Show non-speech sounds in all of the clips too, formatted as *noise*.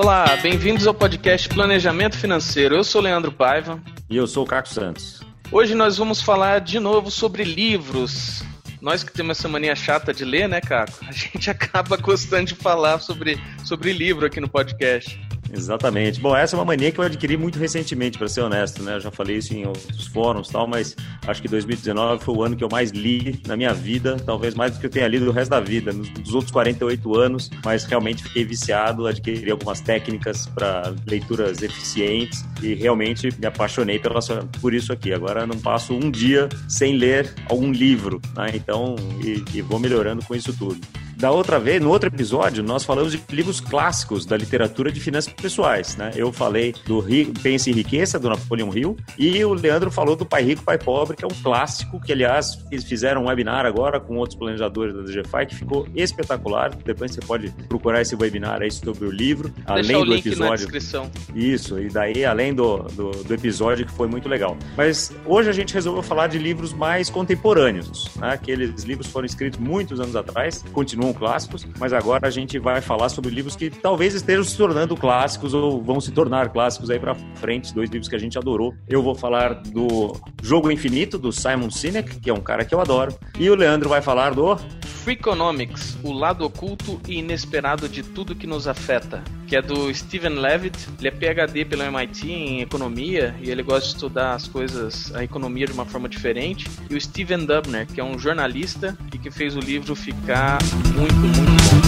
Olá, bem-vindos ao podcast Planejamento Financeiro. Eu sou Leandro Paiva. E eu sou o Caco Santos. Hoje nós vamos falar de novo sobre livros. Nós que temos essa mania chata de ler, né, Caco? A gente *laughs* acaba gostando de falar sobre, sobre livro aqui no podcast. Exatamente. Bom, essa é uma mania que eu adquiri muito recentemente, para ser honesto, né? Eu já falei isso em outros fóruns e tal, mas acho que 2019 foi o ano que eu mais li na minha vida, talvez mais do que eu tenha lido o resto da vida, nos outros 48 anos, mas realmente fiquei viciado, adquiri algumas técnicas para leituras eficientes e realmente me apaixonei pela, por isso aqui. Agora não passo um dia sem ler algum livro, né? Então, e, e vou melhorando com isso tudo. Da outra vez, no outro episódio, nós falamos de livros clássicos da literatura de finanças pessoais, né? Eu falei do Pense em Riqueza, do Napoleão Hill, e o Leandro falou do Pai Rico, Pai Pobre, que é um clássico que, aliás, fizeram um webinar agora com outros planejadores da DGFI, que ficou espetacular. Depois você pode procurar esse webinar aí sobre o livro, além o do episódio. Na descrição. Isso, e daí, além do, do, do, episódio, que foi muito legal. Mas hoje a gente resolveu falar de livros mais contemporâneos, né? Aqueles livros foram escritos muitos anos atrás, continuam clássicos, mas agora a gente vai falar sobre livros que talvez estejam se tornando clássicos ou vão se tornar clássicos aí para frente, dois livros que a gente adorou. Eu vou falar do Jogo Infinito, do Simon Sinek, que é um cara que eu adoro, e o Leandro vai falar do Freakonomics, o lado oculto e inesperado de tudo que nos afeta, que é do Steven Levitt. Ele é PhD pelo MIT em economia e ele gosta de estudar as coisas, a economia de uma forma diferente. E o Steven Dubner, que é um jornalista e que fez o livro ficar muito, muito bom.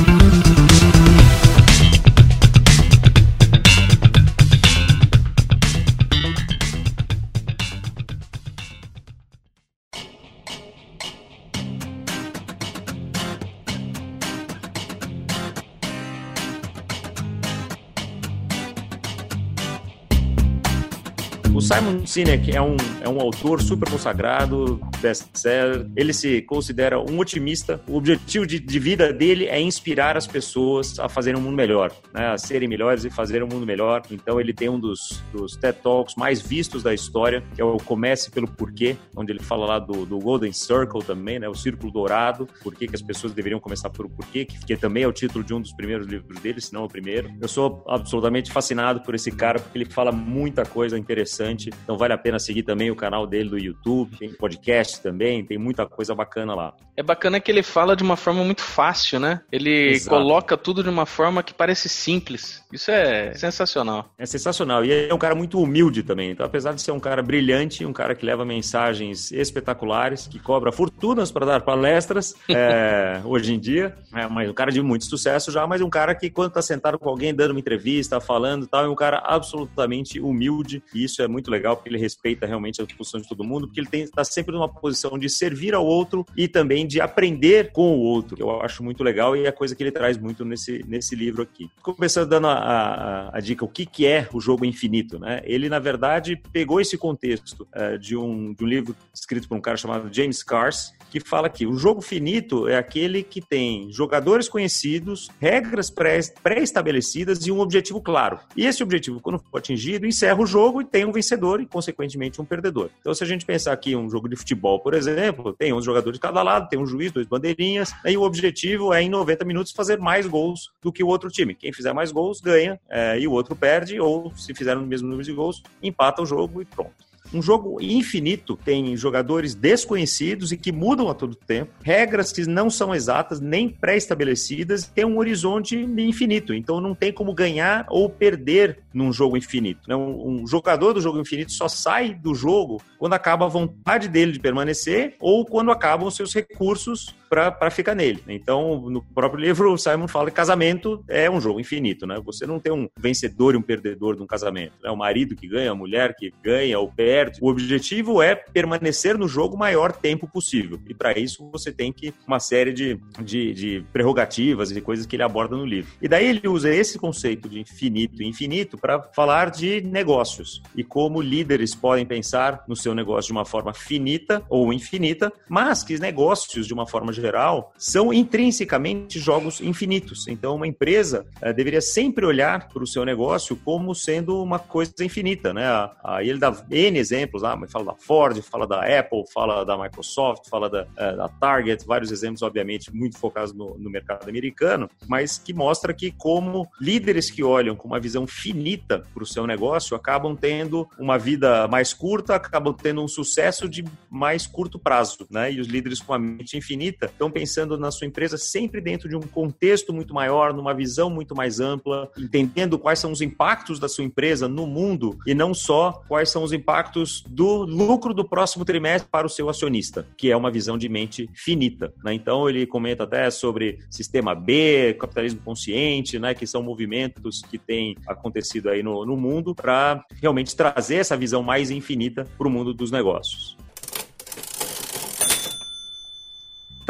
O Simon Sinek é um, é um autor super consagrado, best-seller. Ele se considera um otimista. O objetivo de, de, vida dele é inspirar as pessoas a fazerem um mundo melhor, né? a serem melhores e fazerem um mundo melhor. Então, ele tem um dos, dos TED Talks mais vistos da história, que é o Comece pelo Porquê, onde ele fala lá do, do Golden Circle também, né? o Círculo Dourado, por que as pessoas deveriam começar pelo porquê, que, que também é o título de um dos primeiros livros dele, se não o primeiro. Eu sou absolutamente fascinado por esse cara, porque ele fala muita coisa interessante bastante. Então vale a pena seguir também o canal dele do YouTube, tem podcast também, tem muita coisa bacana lá. É bacana que ele fala de uma forma muito fácil, né? Ele Exato. coloca tudo de uma forma que parece simples. Isso é sensacional. É sensacional. E é um cara muito humilde também. Então, apesar de ser um cara brilhante, um cara que leva mensagens espetaculares, que cobra fortunas para dar palestras *laughs* é, hoje em dia, é mas um cara de muito sucesso já, mas um cara que quando está sentado com alguém dando uma entrevista, falando tal, é um cara absolutamente humilde. E isso é muito muito legal, porque ele respeita realmente a posição de todo mundo, porque ele está sempre numa posição de servir ao outro e também de aprender com o outro, que eu acho muito legal e é a coisa que ele traz muito nesse, nesse livro aqui. Começando dando a, a, a dica, o que, que é o jogo infinito, né? Ele, na verdade, pegou esse contexto uh, de, um, de um livro escrito por um cara chamado James Cars, que fala que o jogo finito é aquele que tem jogadores conhecidos, regras pré-estabelecidas e um objetivo claro. E esse objetivo, quando for atingido, encerra o jogo e tem um vencedor e, consequentemente, um perdedor. Então, se a gente pensar aqui um jogo de futebol, por exemplo, tem 11 jogadores de cada lado, tem um juiz, dois bandeirinhas, e o objetivo é, em 90 minutos, fazer mais gols do que o outro time. Quem fizer mais gols ganha é, e o outro perde, ou se fizer o mesmo número de gols, empata o jogo e pronto. Um jogo infinito tem jogadores desconhecidos e que mudam a todo tempo, regras que não são exatas nem pré-estabelecidas, tem um horizonte infinito. Então não tem como ganhar ou perder num jogo infinito. Né? Um, jogador do jogo infinito só sai do jogo quando acaba a vontade dele de permanecer ou quando acabam seus recursos para ficar nele. Então, no próprio livro, o Simon fala que casamento é um jogo infinito, né? Você não tem um vencedor e um perdedor de um casamento. É né? o marido que ganha, a mulher que ganha ou perde. O objetivo é permanecer no jogo o maior tempo possível. E para isso você tem que uma série de, de, de prerrogativas e coisas que ele aborda no livro. E daí ele usa esse conceito de infinito e infinito para falar de negócios e como líderes podem pensar no seu negócio de uma forma finita ou infinita, mas que negócios, de uma forma geral, são intrinsecamente jogos infinitos. Então, uma empresa é, deveria sempre olhar para o seu negócio como sendo uma coisa infinita, né? Aí ele dá N exemplos, ah, fala da Ford, fala da Apple, fala da Microsoft, fala da, é, da Target, vários exemplos, obviamente, muito focados no, no mercado americano, mas que mostra que como líderes que olham com uma visão finita para o seu negócio acabam tendo uma vida mais curta, acabam tendo um sucesso de mais curto prazo, né? E os líderes com a mente infinita estão pensando na sua empresa sempre dentro de um contexto muito maior, numa visão muito mais ampla, entendendo quais são os impactos da sua empresa no mundo e não só quais são os impactos do lucro do próximo trimestre para o seu acionista, que é uma visão de mente finita. Né? Então ele comenta até sobre sistema B, capitalismo consciente, né? que são movimentos que têm acontecido aí no, no mundo para realmente trazer essa visão mais infinita para o mundo dos negócios.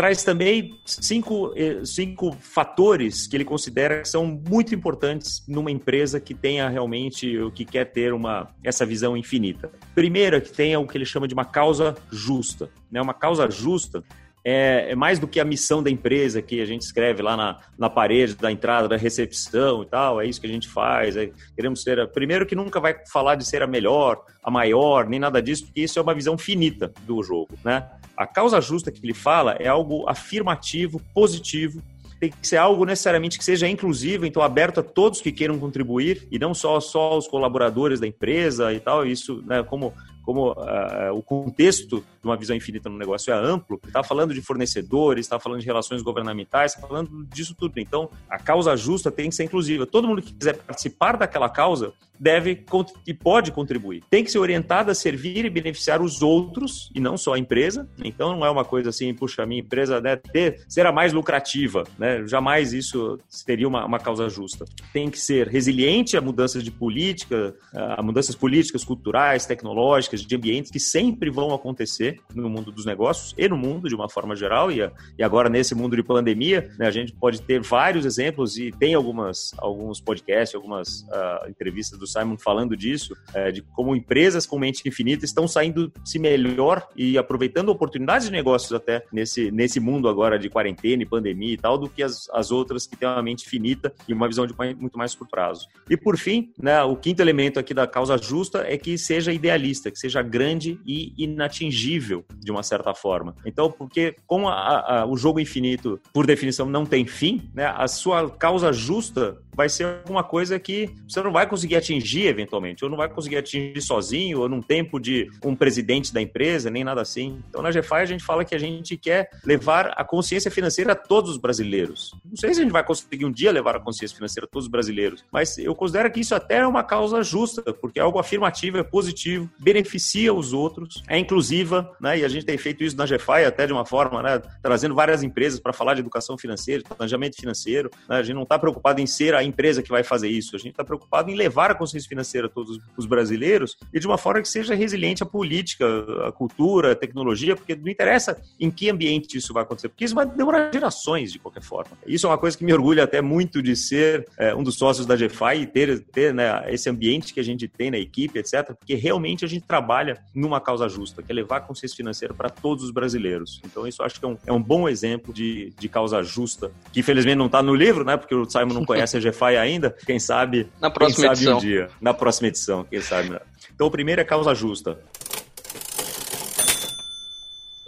Traz também cinco, eh, cinco fatores que ele considera que são muito importantes numa empresa que tenha realmente o que quer ter uma, essa visão infinita. Primeiro que tenha o que ele chama de uma causa justa. Né? Uma causa justa é, é, mais do que a missão da empresa que a gente escreve lá na, na parede da entrada da recepção e tal. É isso que a gente faz. É, queremos ser. A, primeiro, que nunca vai falar de ser a melhor, a maior, nem nada disso, porque isso é uma visão finita do jogo. Né? A causa justa que ele fala é algo afirmativo, positivo, tem que ser algo necessariamente que seja inclusivo, então aberto a todos que queiram contribuir e não só só os colaboradores da empresa e tal. Isso, né, como como uh, o contexto de uma visão infinita no negócio é amplo, está falando de fornecedores, está falando de relações governamentais, está falando disso tudo. Então, a causa justa tem que ser inclusiva. Todo mundo que quiser participar daquela causa deve e pode contribuir. Tem que ser orientado a servir e beneficiar os outros e não só a empresa. Então, não é uma coisa assim, puxa, a minha empresa deve ter, ser a mais lucrativa, né? Jamais isso seria uma, uma causa justa. Tem que ser resiliente a mudanças de política, a mudanças políticas, culturais, tecnológicas, de ambientes que sempre vão acontecer no mundo dos negócios e no mundo de uma forma geral. E, e agora, nesse mundo de pandemia, né, a gente pode ter vários exemplos e tem algumas, alguns podcasts, algumas uh, entrevistas do Simon falando disso, uh, de como empresas com mente infinita estão saindo se melhor e aproveitando oportunidades de negócios até nesse, nesse mundo agora de quarentena e pandemia e tal, do que as, as outras que têm uma mente finita e uma visão de muito mais curto prazo. E por fim, né, o quinto elemento aqui da causa justa é que seja idealista, que seja grande e inatingível, de uma certa forma. Então, porque como a, a, o jogo infinito, por definição, não tem fim, né, a sua causa justa vai ser alguma coisa que você não vai conseguir atingir eventualmente, ou não vai conseguir atingir sozinho, ou num tempo de um presidente da empresa, nem nada assim. Então, na GFI, a gente fala que a gente quer levar a consciência financeira a todos os brasileiros. Não sei se a gente vai conseguir um dia levar a consciência financeira a todos os brasileiros, mas eu considero que isso até é uma causa justa, porque é algo afirmativo, é positivo, beneficia os outros, é inclusiva, né? E a gente tem feito isso na GFI até de uma forma, né? Trazendo várias empresas para falar de educação financeira, planejamento financeiro. Né? A gente não está preocupado em ser a empresa que vai fazer isso, a gente está preocupado em levar a consciência financeira a todos os brasileiros e de uma forma que seja resiliente à política, à cultura, à tecnologia, porque não interessa em que ambiente isso vai acontecer, porque isso vai demorar gerações de qualquer forma. Isso é uma coisa que me orgulha até muito de ser é, um dos sócios da GFI e ter, ter né, esse ambiente que a gente tem na equipe, etc., porque realmente a gente trabalha numa causa justa, que é levar a consciência financeira para todos os brasileiros. Então, isso acho que é um, é um bom exemplo de, de causa justa, que infelizmente não está no livro, né? Porque o Simon não conhece a GFI ainda. Quem sabe, na próxima quem sabe edição. um dia. Na próxima edição, quem sabe. Então, o primeiro é causa justa.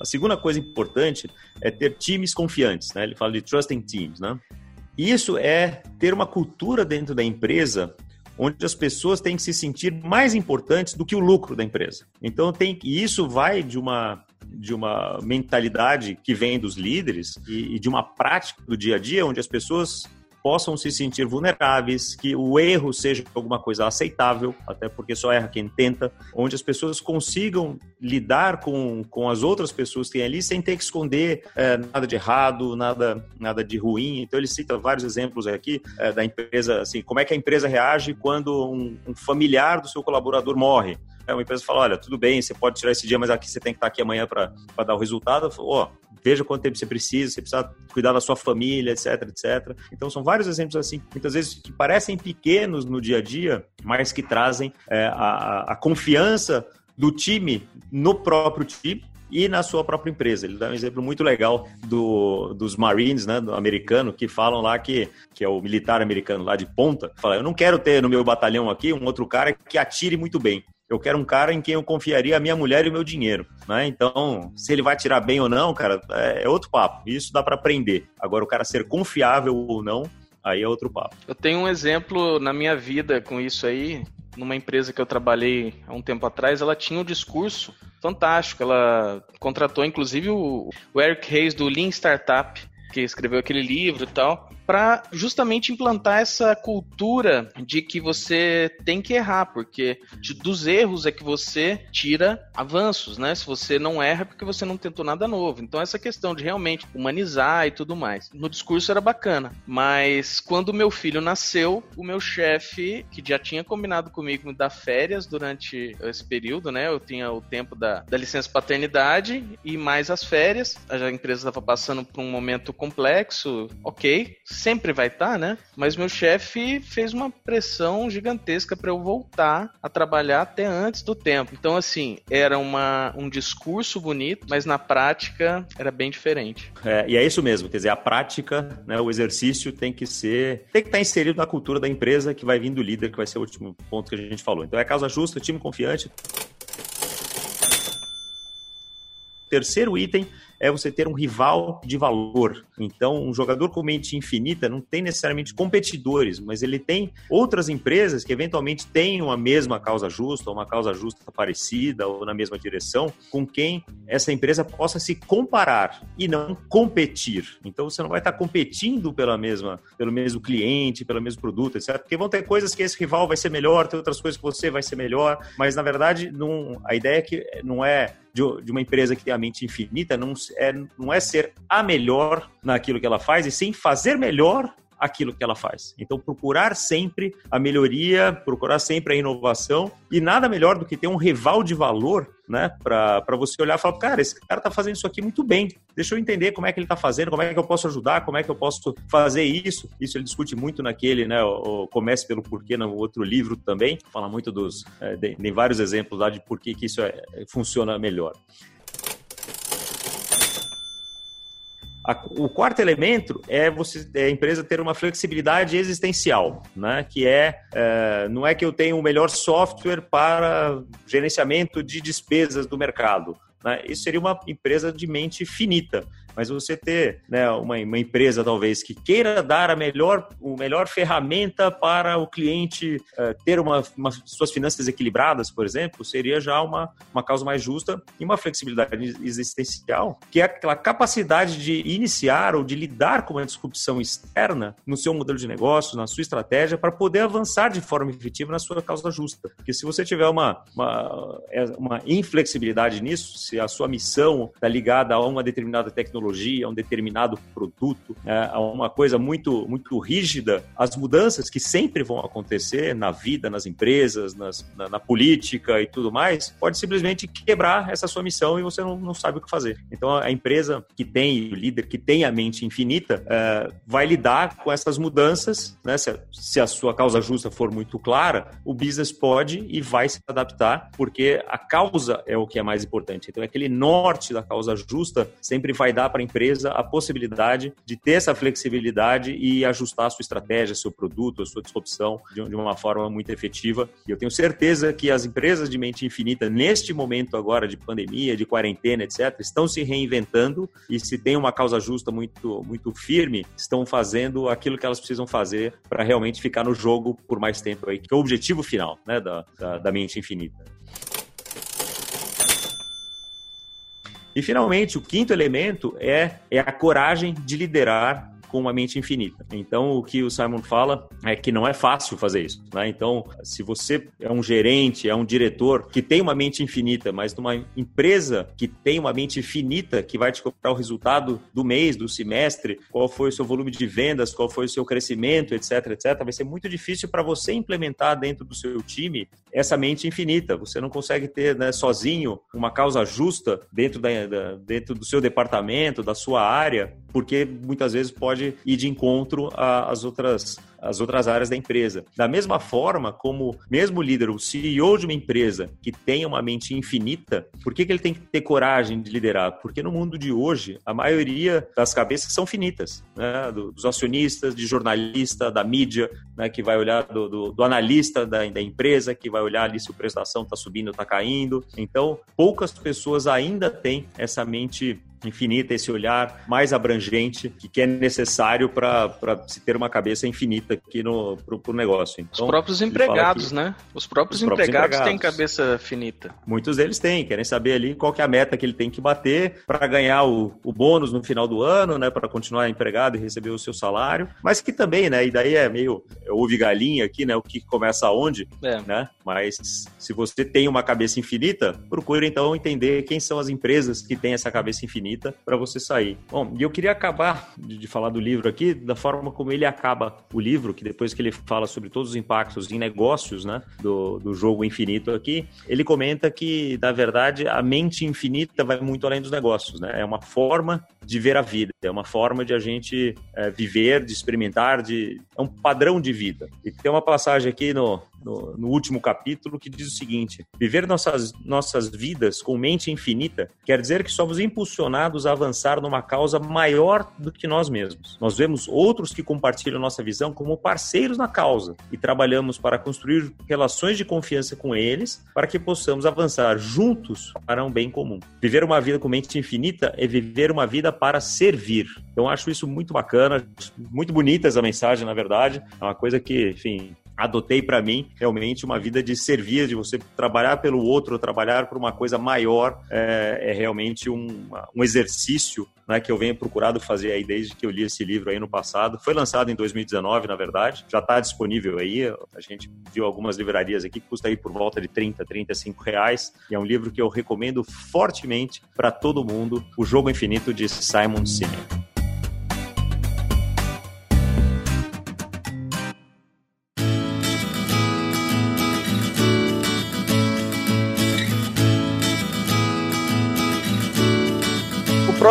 A segunda coisa importante é ter times confiantes, né? Ele fala de trusting teams, né? Isso é ter uma cultura dentro da empresa onde as pessoas têm que se sentir mais importantes do que o lucro da empresa. Então tem e isso vai de uma de uma mentalidade que vem dos líderes e, e de uma prática do dia a dia onde as pessoas possam se sentir vulneráveis, que o erro seja alguma coisa aceitável, até porque só erra quem tenta, onde as pessoas consigam lidar com, com as outras pessoas que têm ali sem ter que esconder é, nada de errado, nada, nada de ruim. Então ele cita vários exemplos aqui é, da empresa, assim, como é que a empresa reage quando um, um familiar do seu colaborador morre. É, uma empresa fala, olha, tudo bem, você pode tirar esse dia, mas aqui você tem que estar aqui amanhã para dar o resultado. Ó, oh, veja quanto tempo você precisa, você precisa cuidar da sua família, etc, etc. Então são vários exemplos assim, muitas vezes que parecem pequenos no dia a dia, mas que trazem é, a, a confiança do time no próprio time e na sua própria empresa. Ele dá um exemplo muito legal do, dos Marines, né, do americano, que falam lá que, que é o militar americano lá de ponta, fala, eu não quero ter no meu batalhão aqui um outro cara que atire muito bem. Eu quero um cara em quem eu confiaria a minha mulher e o meu dinheiro, né? Então, se ele vai tirar bem ou não, cara, é, é outro papo. Isso dá para aprender. Agora, o cara ser confiável ou não, aí é outro papo. Eu tenho um exemplo na minha vida com isso aí, numa empresa que eu trabalhei há um tempo atrás, ela tinha um discurso fantástico. Ela contratou, inclusive, o, Eric Hayes do Lean Startup, que escreveu aquele livro e tal para justamente implantar essa cultura de que você tem que errar, porque dos erros é que você tira avanços, né? Se você não erra, é porque você não tentou nada novo. Então, essa questão de realmente humanizar e tudo mais. No discurso era bacana, mas quando meu filho nasceu, o meu chefe, que já tinha combinado comigo me dar férias durante esse período, né? Eu tinha o tempo da, da licença paternidade e mais as férias. A empresa estava passando por um momento complexo, ok sempre vai estar, tá, né? Mas meu chefe fez uma pressão gigantesca para eu voltar a trabalhar até antes do tempo. Então, assim, era uma, um discurso bonito, mas na prática era bem diferente. É, e é isso mesmo, quer dizer, a prática, né, o exercício tem que ser, tem que estar inserido na cultura da empresa que vai vir do líder, que vai ser o último ponto que a gente falou. Então é causa justa, time confiante. Terceiro item é você ter um rival de valor. Então, um jogador com mente infinita não tem necessariamente competidores, mas ele tem outras empresas que eventualmente tenham a mesma causa justa, ou uma causa justa parecida, ou na mesma direção, com quem essa empresa possa se comparar e não competir. Então, você não vai estar competindo pela mesma, pelo mesmo cliente, pelo mesmo produto, etc. Porque vão ter coisas que esse rival vai ser melhor, tem outras coisas que você vai ser melhor, mas na verdade, não, a ideia é que não é de, de uma empresa que tem a mente infinita não é, não é ser a melhor naquilo que ela faz, e sim fazer melhor aquilo que ela faz. Então, procurar sempre a melhoria, procurar sempre a inovação, e nada melhor do que ter um rival de valor, né, para você olhar e falar, cara, esse cara tá fazendo isso aqui muito bem, deixa eu entender como é que ele tá fazendo, como é que eu posso ajudar, como é que eu posso fazer isso. Isso ele discute muito naquele, né, o, Comece pelo Porquê, no outro livro também, fala muito dos, é, tem vários exemplos lá de por que, que isso é, funciona melhor. A, o quarto elemento é você é a empresa ter uma flexibilidade existencial, né? Que é, é não é que eu tenho o melhor software para gerenciamento de despesas do mercado. Né? Isso seria uma empresa de mente finita. Mas você ter né, uma, uma, empresa, talvez, que queira dar a melhor, o melhor ferramenta para o cliente uh, ter uma, uma, suas finanças equilibradas, por exemplo, seria já uma, uma causa mais justa e uma flexibilidade existencial, que é aquela capacidade de iniciar ou de lidar com uma disrupção externa no seu modelo de negócio, na sua estratégia, para poder avançar de forma efetiva na sua causa justa. Porque se você tiver uma, uma, é, uma inflexibilidade nisso, se a sua missão está ligada a uma determinada tecnologia, a um determinado produto, é, a uma coisa muito, muito rígida, as mudanças que sempre vão acontecer na vida, nas empresas, nas, na, na, política e tudo mais, pode simplesmente quebrar essa sua missão e você não, não sabe o que fazer. Então, a empresa que tem, o líder que tem a mente infinita, é, vai lidar com essas mudanças, né? Se a, se a sua causa justa for muito clara, o business pode e vai se adaptar, porque a causa é o que é mais importante. Então, aquele norte da causa justa sempre vai dar para a empresa a possibilidade de ter essa flexibilidade e ajustar a sua estratégia, seu produto, a sua disrupção de, uma forma muito efetiva. E eu tenho certeza que as empresas de mente infinita, neste momento agora de pandemia, de quarentena, etc., estão se reinventando e se tem uma causa justa muito, muito firme, estão fazendo aquilo que elas precisam fazer para realmente ficar no jogo por mais tempo aí, que é o objetivo final né, da, da, da mente infinita. E finalmente, o quinto elemento é, é a coragem de liderar com uma mente infinita. Então, o que o Simon fala é que não é fácil fazer isso. Né? Então, se você é um gerente, é um diretor que tem uma mente infinita, mas numa empresa que tem uma mente finita que vai te cobrar o resultado do mês, do semestre, qual foi o seu volume de vendas, qual foi o seu crescimento, etc, etc, vai ser muito difícil para você implementar dentro do seu time essa mente infinita. Você não consegue ter né, sozinho uma causa justa dentro, da, da, dentro do seu departamento, da sua área, porque muitas vezes pode ir de encontro às outras as outras áreas da empresa. Da mesma forma como mesmo líder, o CEO de uma empresa que tem uma mente infinita, por que, que ele tem que ter coragem de liderar? Porque no mundo de hoje, a maioria das cabeças são finitas, né? dos acionistas, de jornalista, da mídia, né? que vai olhar do, do, do analista da, da, empresa, que vai olhar ali se o prestação está subindo ou está caindo. Então, poucas pessoas ainda têm essa mente infinita, esse olhar mais abrangente que é necessário para se ter uma cabeça infinita aqui no pro, pro negócio. Então, Os próprios empregados, que, né? Os próprios, os próprios empregados, empregados, têm cabeça finita. Muitos deles têm, querem saber ali qual que é a meta que ele tem que bater para ganhar o, o bônus no final do ano, né? Para continuar empregado e receber o seu salário. Mas que também, né? E daí é meio é ouve galinha aqui, né? O que começa aonde, é. né? Mas se você tem uma cabeça infinita, procure então entender quem são as empresas que têm essa cabeça infinita para você sair. Bom, e eu queria acabar de, de, falar do livro aqui da forma como ele acaba o livro, que depois que ele fala sobre todos os impactos em negócios, né, do, do jogo infinito aqui, ele comenta que, na verdade, a mente infinita vai muito além dos negócios, né? É uma forma de ver a vida, é uma forma de a gente é, viver, de experimentar, de é um padrão de vida. E tem uma passagem aqui no, no, no, último capítulo que diz o seguinte: viver nossas, nossas vidas com mente infinita quer dizer que somos impulsionados a avançar numa causa maior do que nós mesmos. Nós vemos outros que compartilham nossa visão como parceiros na causa e trabalhamos para construir relações de confiança com eles para que possamos avançar juntos para um bem comum. Viver uma vida com mente infinita é viver uma vida para servir. Então acho isso muito bacana, muito bonita essa mensagem, na verdade. É uma coisa que, enfim, adotei para mim realmente uma vida de servir, de você trabalhar pelo outro, trabalhar por uma coisa maior, é, é realmente um, um exercício né, que eu venho procurado fazer aí desde que eu li esse livro aí no passado. Foi lançado em 2019, na verdade, já está disponível aí. A gente viu algumas livrarias aqui que custa aí por volta de 30, 35 reais. E é um livro que eu recomendo fortemente para todo mundo, O Jogo Infinito de Simon Sinek.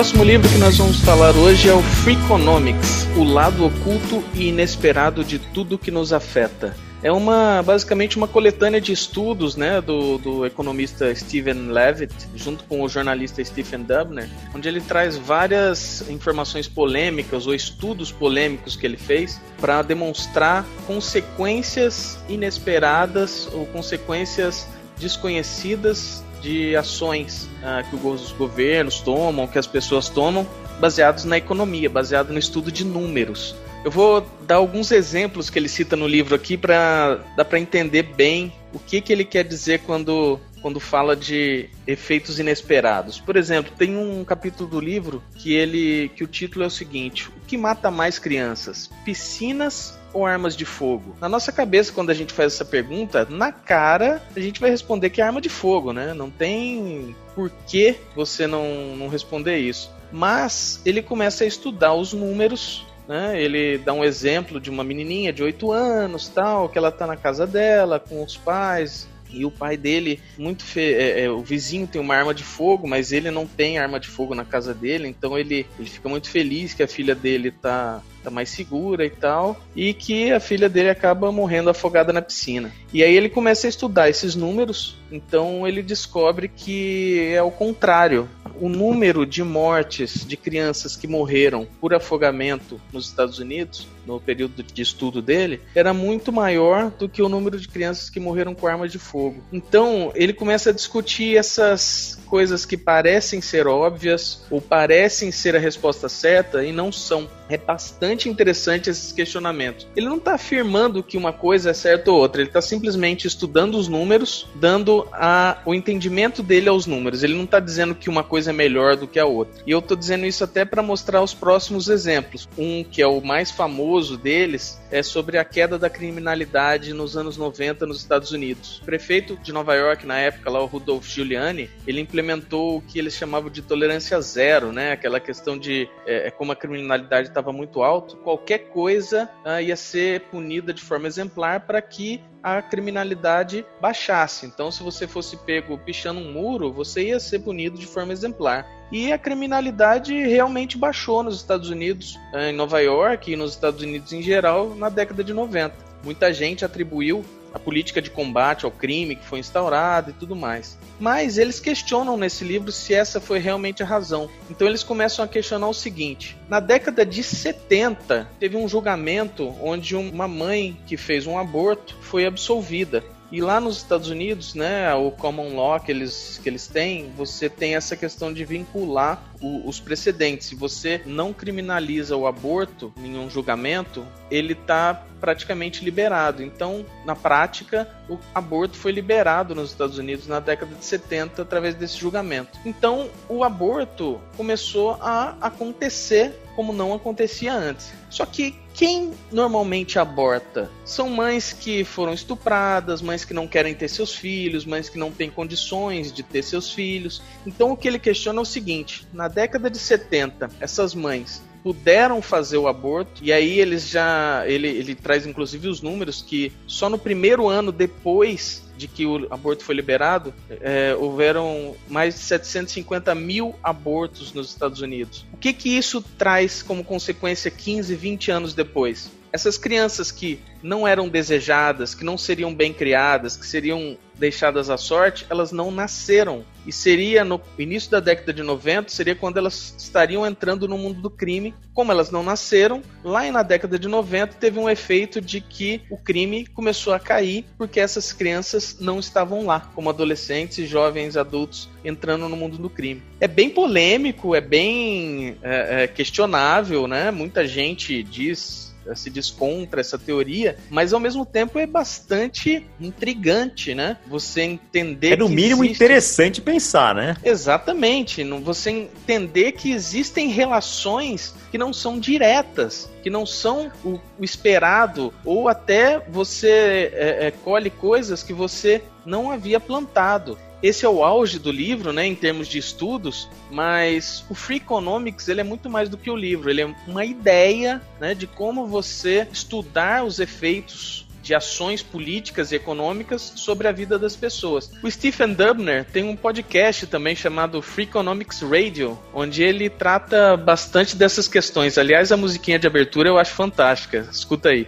Próximo livro que nós vamos falar hoje é o Freakonomics, o lado oculto e inesperado de tudo que nos afeta. É uma basicamente uma coletânea de estudos né, do, do economista Steven Levitt, junto com o jornalista Stephen Dubner, onde ele traz várias informações polêmicas ou estudos polêmicos que ele fez para demonstrar consequências inesperadas ou consequências desconhecidas de ações ah, que os governos tomam, que as pessoas tomam, baseados na economia, baseado no estudo de números. Eu vou dar alguns exemplos que ele cita no livro aqui para dar para entender bem o que, que ele quer dizer quando, quando fala de efeitos inesperados. Por exemplo, tem um capítulo do livro que ele que o título é o seguinte: O que mata mais crianças? Piscinas ou armas de fogo? Na nossa cabeça, quando a gente faz essa pergunta, na cara a gente vai responder que é arma de fogo, né? Não tem por que você não, não responder isso. Mas ele começa a estudar os números né? Ele dá um exemplo de uma menininha de 8 anos, tal, que ela tá na casa dela com os pais, e o pai dele, muito fe... é, é, o vizinho tem uma arma de fogo, mas ele não tem arma de fogo na casa dele, então ele, ele fica muito feliz que a filha dele tá tá mais segura e tal, e que a filha dele acaba morrendo afogada na piscina. E aí ele começa a estudar esses números, então ele descobre que é o contrário. O número de mortes de crianças que morreram por afogamento nos Estados Unidos, no período de estudo dele, era muito maior do que o número de crianças que morreram com armas de fogo. Então ele começa a discutir essas coisas que parecem ser óbvias ou parecem ser a resposta certa e não são. É bastante interessante esses questionamentos. Ele não está afirmando que uma coisa é certa ou outra, ele está simplesmente estudando os números, dando a, o entendimento dele aos números. Ele não está dizendo que uma coisa é melhor do que a outra. E eu estou dizendo isso até para mostrar os próximos exemplos. Um que é o mais famoso deles é sobre a queda da criminalidade nos anos 90 nos Estados Unidos. O prefeito de Nova York, na época, lá, o Rudolph Giuliani, ele implementou o que eles chamavam de tolerância zero, né? Aquela questão de é, é como a criminalidade estava muito alta, qualquer coisa uh, ia ser punida de forma exemplar para que a criminalidade baixasse. Então, se você fosse pego pichando um muro, você ia ser punido de forma exemplar. E a criminalidade realmente baixou nos Estados Unidos, eh, em Nova York e nos Estados Unidos em geral, na década de 90. Muita gente atribuiu a política de combate ao crime que foi instaurada e tudo mais. Mas eles questionam nesse livro se essa foi realmente a razão. Então eles começam a questionar o seguinte: na década de 70, teve um julgamento onde uma mãe que fez um aborto foi absolvida. E lá nos Estados Unidos, né, o common law que eles, que eles têm, você tem essa questão de vincular o, os precedentes. Se você não criminaliza o aborto em um julgamento, ele está praticamente liberado. Então, na prática, o aborto foi liberado nos Estados Unidos na década de 70 através desse julgamento. Então, o aborto começou a acontecer como não acontecia antes. Só que quem normalmente aborta são mães que foram estupradas, mães que não querem ter seus filhos, mães que não têm condições de ter seus filhos. Então o que ele questiona é o seguinte: na década de 70, essas mães puderam fazer o aborto e aí eles já ele, ele traz inclusive os números que só no primeiro ano depois de que o aborto foi liberado, é, houveram mais de 750 mil abortos nos Estados Unidos. O que, que isso traz como consequência 15, 20 anos depois? Essas crianças que não eram desejadas, que não seriam bem criadas, que seriam deixadas à sorte, elas não nasceram. E seria no início da década de 90, seria quando elas estariam entrando no mundo do crime. Como elas não nasceram, lá na década de 90 teve um efeito de que o crime começou a cair porque essas crianças não estavam lá, como adolescentes, e jovens, adultos entrando no mundo do crime. É bem polêmico, é bem é, é, questionável, né? Muita gente diz se diz contra essa teoria, mas ao mesmo tempo é bastante intrigante, né? Você entender. É no mínimo existe... interessante pensar, né? Exatamente. Você entender que existem relações que não são diretas, que não são o, o esperado, ou até você é, é, colhe coisas que você não havia plantado esse é o auge do livro, né, em termos de estudos, mas o Free Economics ele é muito mais do que o livro, ele é uma ideia, né, de como você estudar os efeitos de ações políticas e econômicas sobre a vida das pessoas. O Stephen Dubner tem um podcast também chamado Free Economics Radio, onde ele trata bastante dessas questões. Aliás, a musiquinha de abertura eu acho fantástica. Escuta aí.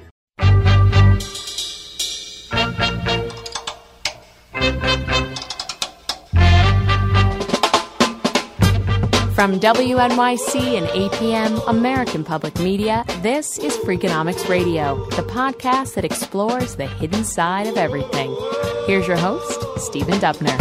From WNYC and APM, American Public Media, this is Freakonomics Radio, the podcast that explores the hidden side of everything. Here's your host, Stephen Dubner.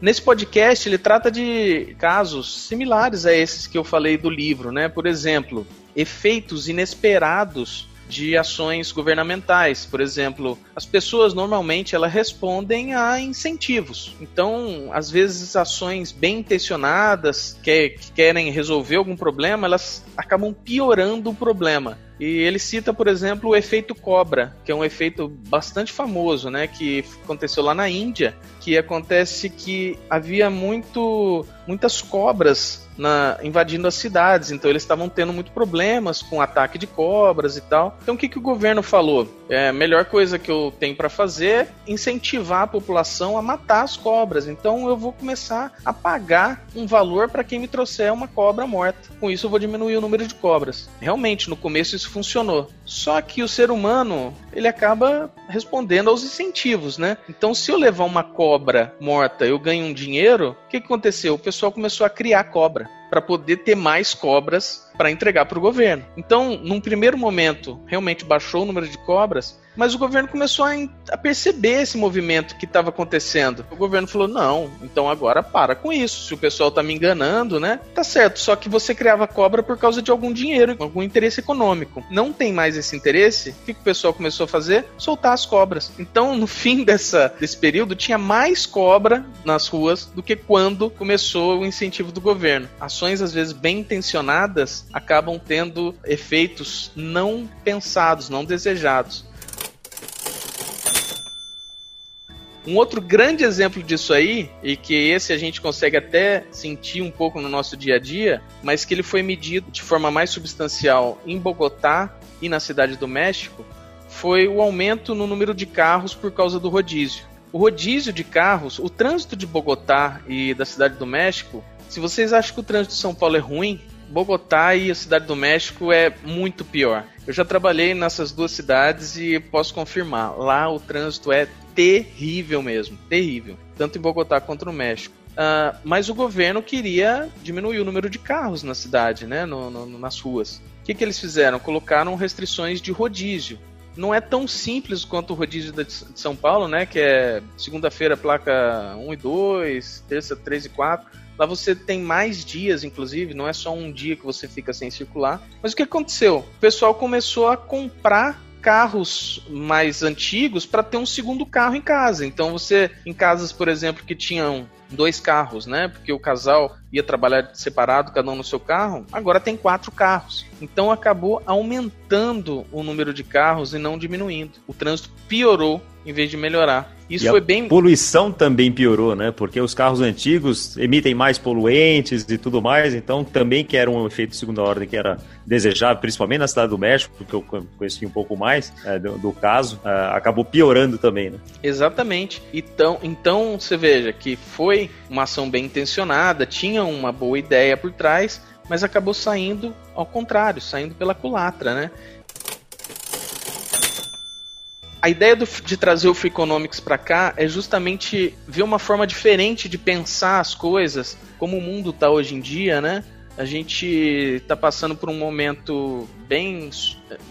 Nesse podcast, ele trata de casos similares a esses que eu falei do livro, né? Por exemplo, efeitos inesperados de ações governamentais. Por exemplo, as pessoas normalmente elas respondem a incentivos. Então, às vezes, ações bem intencionadas que, que querem resolver algum problema, elas acabam piorando o problema. E ele cita, por exemplo, o efeito cobra, que é um efeito bastante famoso, né, que aconteceu lá na Índia, que acontece que havia muito muitas cobras na, invadindo as cidades, então eles estavam tendo muito problemas com ataque de cobras e tal. Então o que, que o governo falou? É, a melhor coisa que eu tenho para fazer é incentivar a população a matar as cobras. Então eu vou começar a pagar um valor para quem me trouxer uma cobra morta. Com isso eu vou diminuir o número de cobras. Realmente, no começo isso funcionou. Só que o ser humano, ele acaba respondendo aos incentivos, né? Então se eu levar uma cobra morta, eu ganho um dinheiro, o que, aconteceu? O pessoal começou a criar cobra. Para poder ter mais cobras para entregar para o governo. Então, num primeiro momento, realmente baixou o número de cobras, mas o governo começou a, a perceber esse movimento que estava acontecendo. O governo falou: não, então agora para com isso. Se o pessoal está me enganando, né? Tá certo, só que você criava cobra por causa de algum dinheiro, algum interesse econômico. Não tem mais esse interesse, o que, que o pessoal começou a fazer? Soltar as cobras. Então, no *laughs* fim dessa, desse período, tinha mais cobra nas ruas do que quando começou o incentivo do governo. Ações, às vezes, bem intencionadas acabam tendo efeitos não pensados, não desejados. Um outro grande exemplo disso aí, e que esse a gente consegue até sentir um pouco no nosso dia a dia, mas que ele foi medido de forma mais substancial em Bogotá e na Cidade do México, foi o aumento no número de carros por causa do rodízio. O rodízio de carros, o trânsito de Bogotá e da Cidade do México, se vocês acham que o trânsito de São Paulo é ruim, Bogotá e a Cidade do México é muito pior. Eu já trabalhei nessas duas cidades e posso confirmar. Lá o trânsito é terrível mesmo, terrível. Tanto em Bogotá quanto no México. Uh, mas o governo queria diminuir o número de carros na cidade, né, no, no, nas ruas. O que, que eles fizeram? Colocaram restrições de rodízio. Não é tão simples quanto o rodízio de São Paulo, né, que é segunda-feira placa 1 e 2, terça 3 e 4 Lá você tem mais dias, inclusive, não é só um dia que você fica sem circular. Mas o que aconteceu? O pessoal começou a comprar carros mais antigos para ter um segundo carro em casa. Então você, em casas, por exemplo, que tinham dois carros, né? Porque o casal ia trabalhar separado, cada um no seu carro, agora tem quatro carros. Então acabou aumentando o número de carros e não diminuindo. O trânsito piorou em vez de melhorar. Isso e foi a bem. poluição também piorou, né? Porque os carros antigos emitem mais poluentes e tudo mais, então também que era um efeito de segunda ordem que era desejável, principalmente na cidade do México, porque eu conheci um pouco mais é, do, do, caso, é, acabou piorando também, né? Exatamente. Então, então você veja que foi uma ação bem intencionada, tinha uma boa ideia por trás, mas acabou saindo ao contrário, saindo pela culatra, né? A ideia do, de trazer o Free Economics para cá é justamente ver uma forma diferente de pensar as coisas, como o mundo está hoje em dia, né? A gente está passando por um momento bem,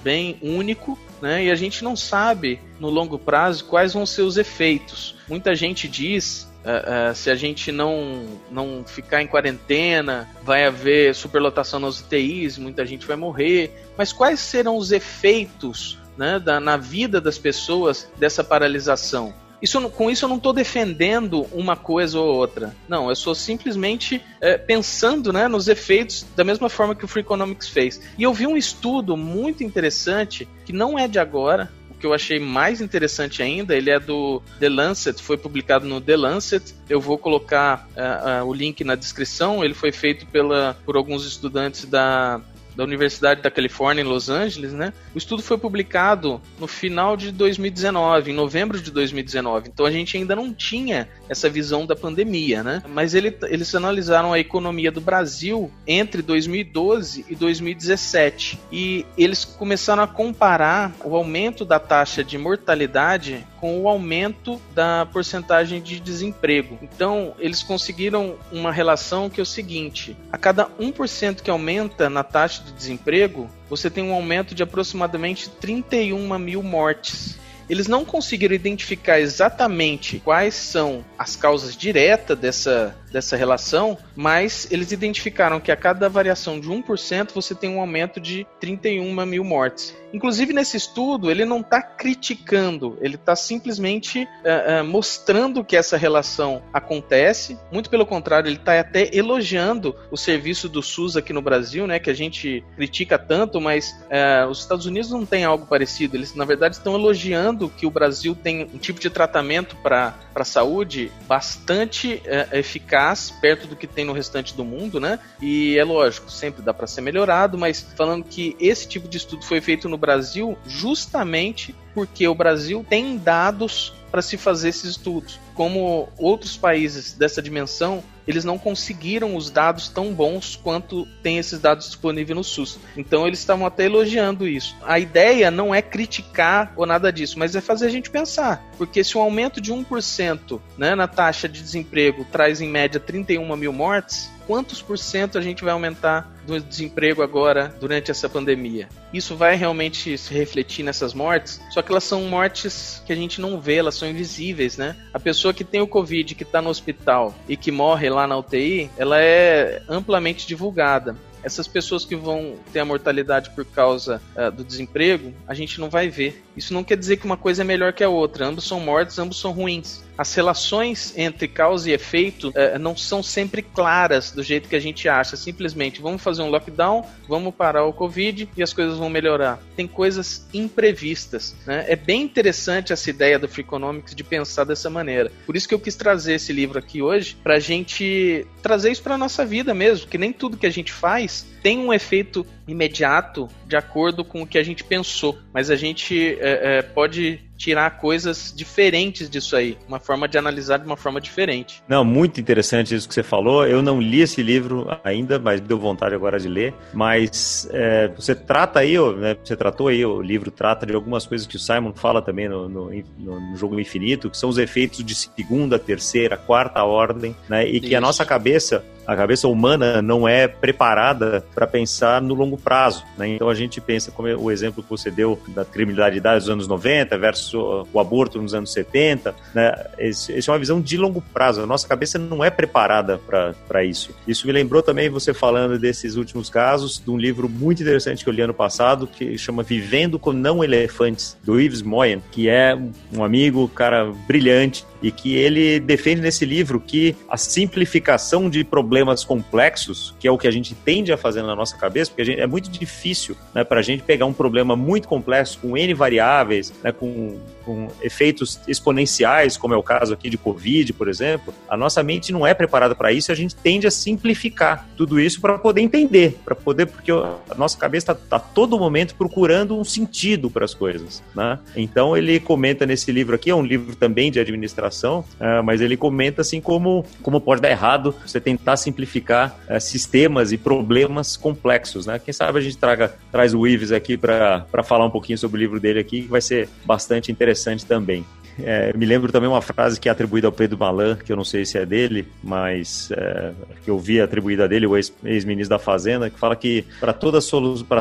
bem único, né? E a gente não sabe no longo prazo quais vão ser os efeitos. Muita gente diz Uh, uh, se a gente não, não ficar em quarentena, vai haver superlotação nas UTIs, muita gente vai morrer. Mas quais serão os efeitos né, da, na vida das pessoas dessa paralisação. Isso, com isso eu não estou defendendo uma coisa ou outra. Não, eu estou simplesmente é, pensando né, nos efeitos da mesma forma que o Free Economics fez. E eu vi um estudo muito interessante, que não é de agora, o que eu achei mais interessante ainda, ele é do The Lancet, foi publicado no The Lancet. Eu vou colocar uh, uh, o link na descrição. Ele foi feito pela, por alguns estudantes da da Universidade da Califórnia em Los Angeles, né? O estudo foi publicado no final de 2019, em novembro de 2019. Então a gente ainda não tinha essa visão da pandemia, né? Mas ele, eles analisaram a economia do Brasil entre 2012 e 2017 e eles começaram a comparar o aumento da taxa de mortalidade com o aumento da porcentagem de desemprego. Então, eles conseguiram uma relação que é o seguinte: a cada 1% que aumenta na taxa de desemprego, você tem um aumento de aproximadamente 31 mil mortes. Eles não conseguiram identificar exatamente quais são as causas diretas dessa, dessa relação, mas eles identificaram que a cada variação de 1% você tem um aumento de 31 mil mortes. Inclusive, nesse estudo, ele não está criticando, ele está simplesmente uh, uh, mostrando que essa relação acontece. Muito pelo contrário, ele está até elogiando o serviço do SUS aqui no Brasil, né, que a gente critica tanto, mas uh, os Estados Unidos não têm algo parecido. Eles, na verdade, estão elogiando que o Brasil tem um tipo de tratamento para a saúde bastante eficaz, perto do que tem no restante do mundo, né? E é lógico, sempre dá para ser melhorado, mas falando que esse tipo de estudo foi feito no Brasil justamente porque o Brasil tem dados para se fazer esses estudos. Como outros países dessa dimensão, eles não conseguiram os dados tão bons quanto tem esses dados disponíveis no SUS. Então eles estavam até elogiando isso. A ideia não é criticar ou nada disso, mas é fazer a gente pensar. Porque se um aumento de 1% né, na taxa de desemprego traz em média 31 mil mortes, quantos por cento a gente vai aumentar do desemprego agora durante essa pandemia. Isso vai realmente se refletir nessas mortes, só que elas são mortes que a gente não vê, elas são invisíveis, né? A pessoa que tem o Covid, que está no hospital e que morre lá na UTI, ela é amplamente divulgada essas pessoas que vão ter a mortalidade por causa uh, do desemprego, a gente não vai ver. Isso não quer dizer que uma coisa é melhor que a outra. Ambos são mortos, ambos são ruins as relações entre causa e efeito é, não são sempre claras do jeito que a gente acha. Simplesmente vamos fazer um lockdown, vamos parar o Covid e as coisas vão melhorar. Tem coisas imprevistas. Né? É bem interessante essa ideia do Freakonomics de pensar dessa maneira. Por isso que eu quis trazer esse livro aqui hoje, para a gente trazer isso para nossa vida mesmo, que nem tudo que a gente faz tem um efeito imediato de acordo com o que a gente pensou, mas a gente é, é, pode tirar coisas diferentes disso aí, uma forma de analisar de uma forma diferente. Não, muito interessante isso que você falou. Eu não li esse livro ainda, mas me deu vontade agora de ler. Mas é, você trata aí, né, você tratou aí, o livro trata de algumas coisas que o Simon fala também no, no, no jogo infinito, que são os efeitos de segunda, terceira, quarta ordem, né? E que isso. a nossa cabeça a cabeça humana não é preparada para pensar no longo prazo. Né? Então a gente pensa, como o exemplo que você deu da criminalidade dos anos 90 versus o aborto nos anos 70, né? Esse, esse é uma visão de longo prazo. A nossa cabeça não é preparada para isso. Isso me lembrou também você falando desses últimos casos, de um livro muito interessante que eu li ano passado, que chama Vivendo com Não Elefantes, do Yves Moyen, que é um amigo, cara brilhante, e que ele defende nesse livro que a simplificação de problemas complexos, que é o que a gente tende a fazer na nossa cabeça, porque gente, é muito difícil né, para a gente pegar um problema muito complexo, com N variáveis, né, com, com efeitos exponenciais, como é o caso aqui de Covid, por exemplo, a nossa mente não é preparada para isso e a gente tende a simplificar tudo isso para poder entender, para poder, porque a nossa cabeça está tá todo momento procurando um sentido para as coisas. Né? Então ele comenta nesse livro aqui, é um livro também de administração uh, mas ele comenta assim como, como pode dar errado você tentar simplificar uh, sistemas e problemas complexos, né? Quem sabe a gente traga, traz o Ives aqui para falar um pouquinho sobre o livro dele aqui, que vai ser bastante interessante também. É, me lembro também uma frase que é atribuída ao Pedro Malan, que eu não sei se é dele, mas é, que eu vi atribuída dele, o ex-ministro da Fazenda, que fala que para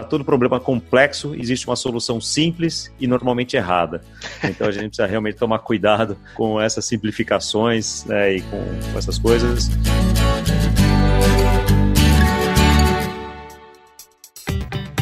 todo problema complexo existe uma solução simples e normalmente errada. Então a gente precisa realmente tomar cuidado com essas simplificações né, e com, com essas coisas.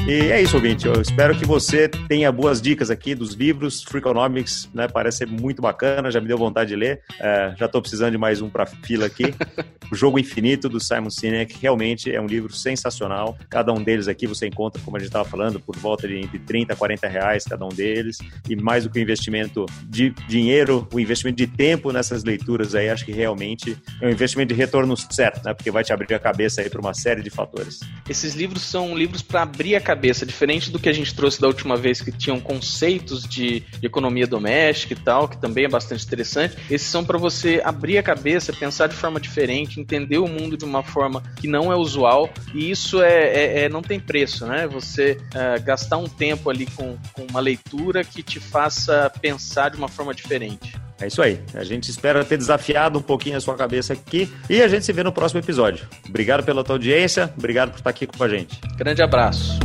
E é isso, ouvinte. Eu espero que você tenha boas dicas aqui dos livros. Freakonomics, né? Parece ser muito bacana, já me deu vontade de ler. É, já estou precisando de mais um para fila aqui. *laughs* o Jogo Infinito, do Simon Sinek, realmente é um livro sensacional. Cada um deles aqui você encontra, como a gente estava falando, por volta de entre 30 a 40 reais cada um deles. E mais do que o investimento de dinheiro, o investimento de tempo nessas leituras aí, acho que realmente é um investimento de retorno certo, né? Porque vai te abrir a cabeça aí para uma série de fatores. Esses livros são livros para abrir a cabeça cabeça, diferente do que a gente trouxe da última vez, que tinham conceitos de, economia doméstica e tal, que também é bastante interessante. Esses são para você abrir a cabeça, pensar de forma diferente, entender o mundo de uma forma que não é usual, e isso é, é, é não tem preço, né? Você é, gastar um tempo ali com, com uma leitura que te faça pensar de uma forma diferente. É isso aí. A gente espera ter desafiado um pouquinho a sua cabeça aqui e a gente se vê no próximo episódio. Obrigado pela tua audiência, obrigado por estar aqui com a gente. Grande abraço.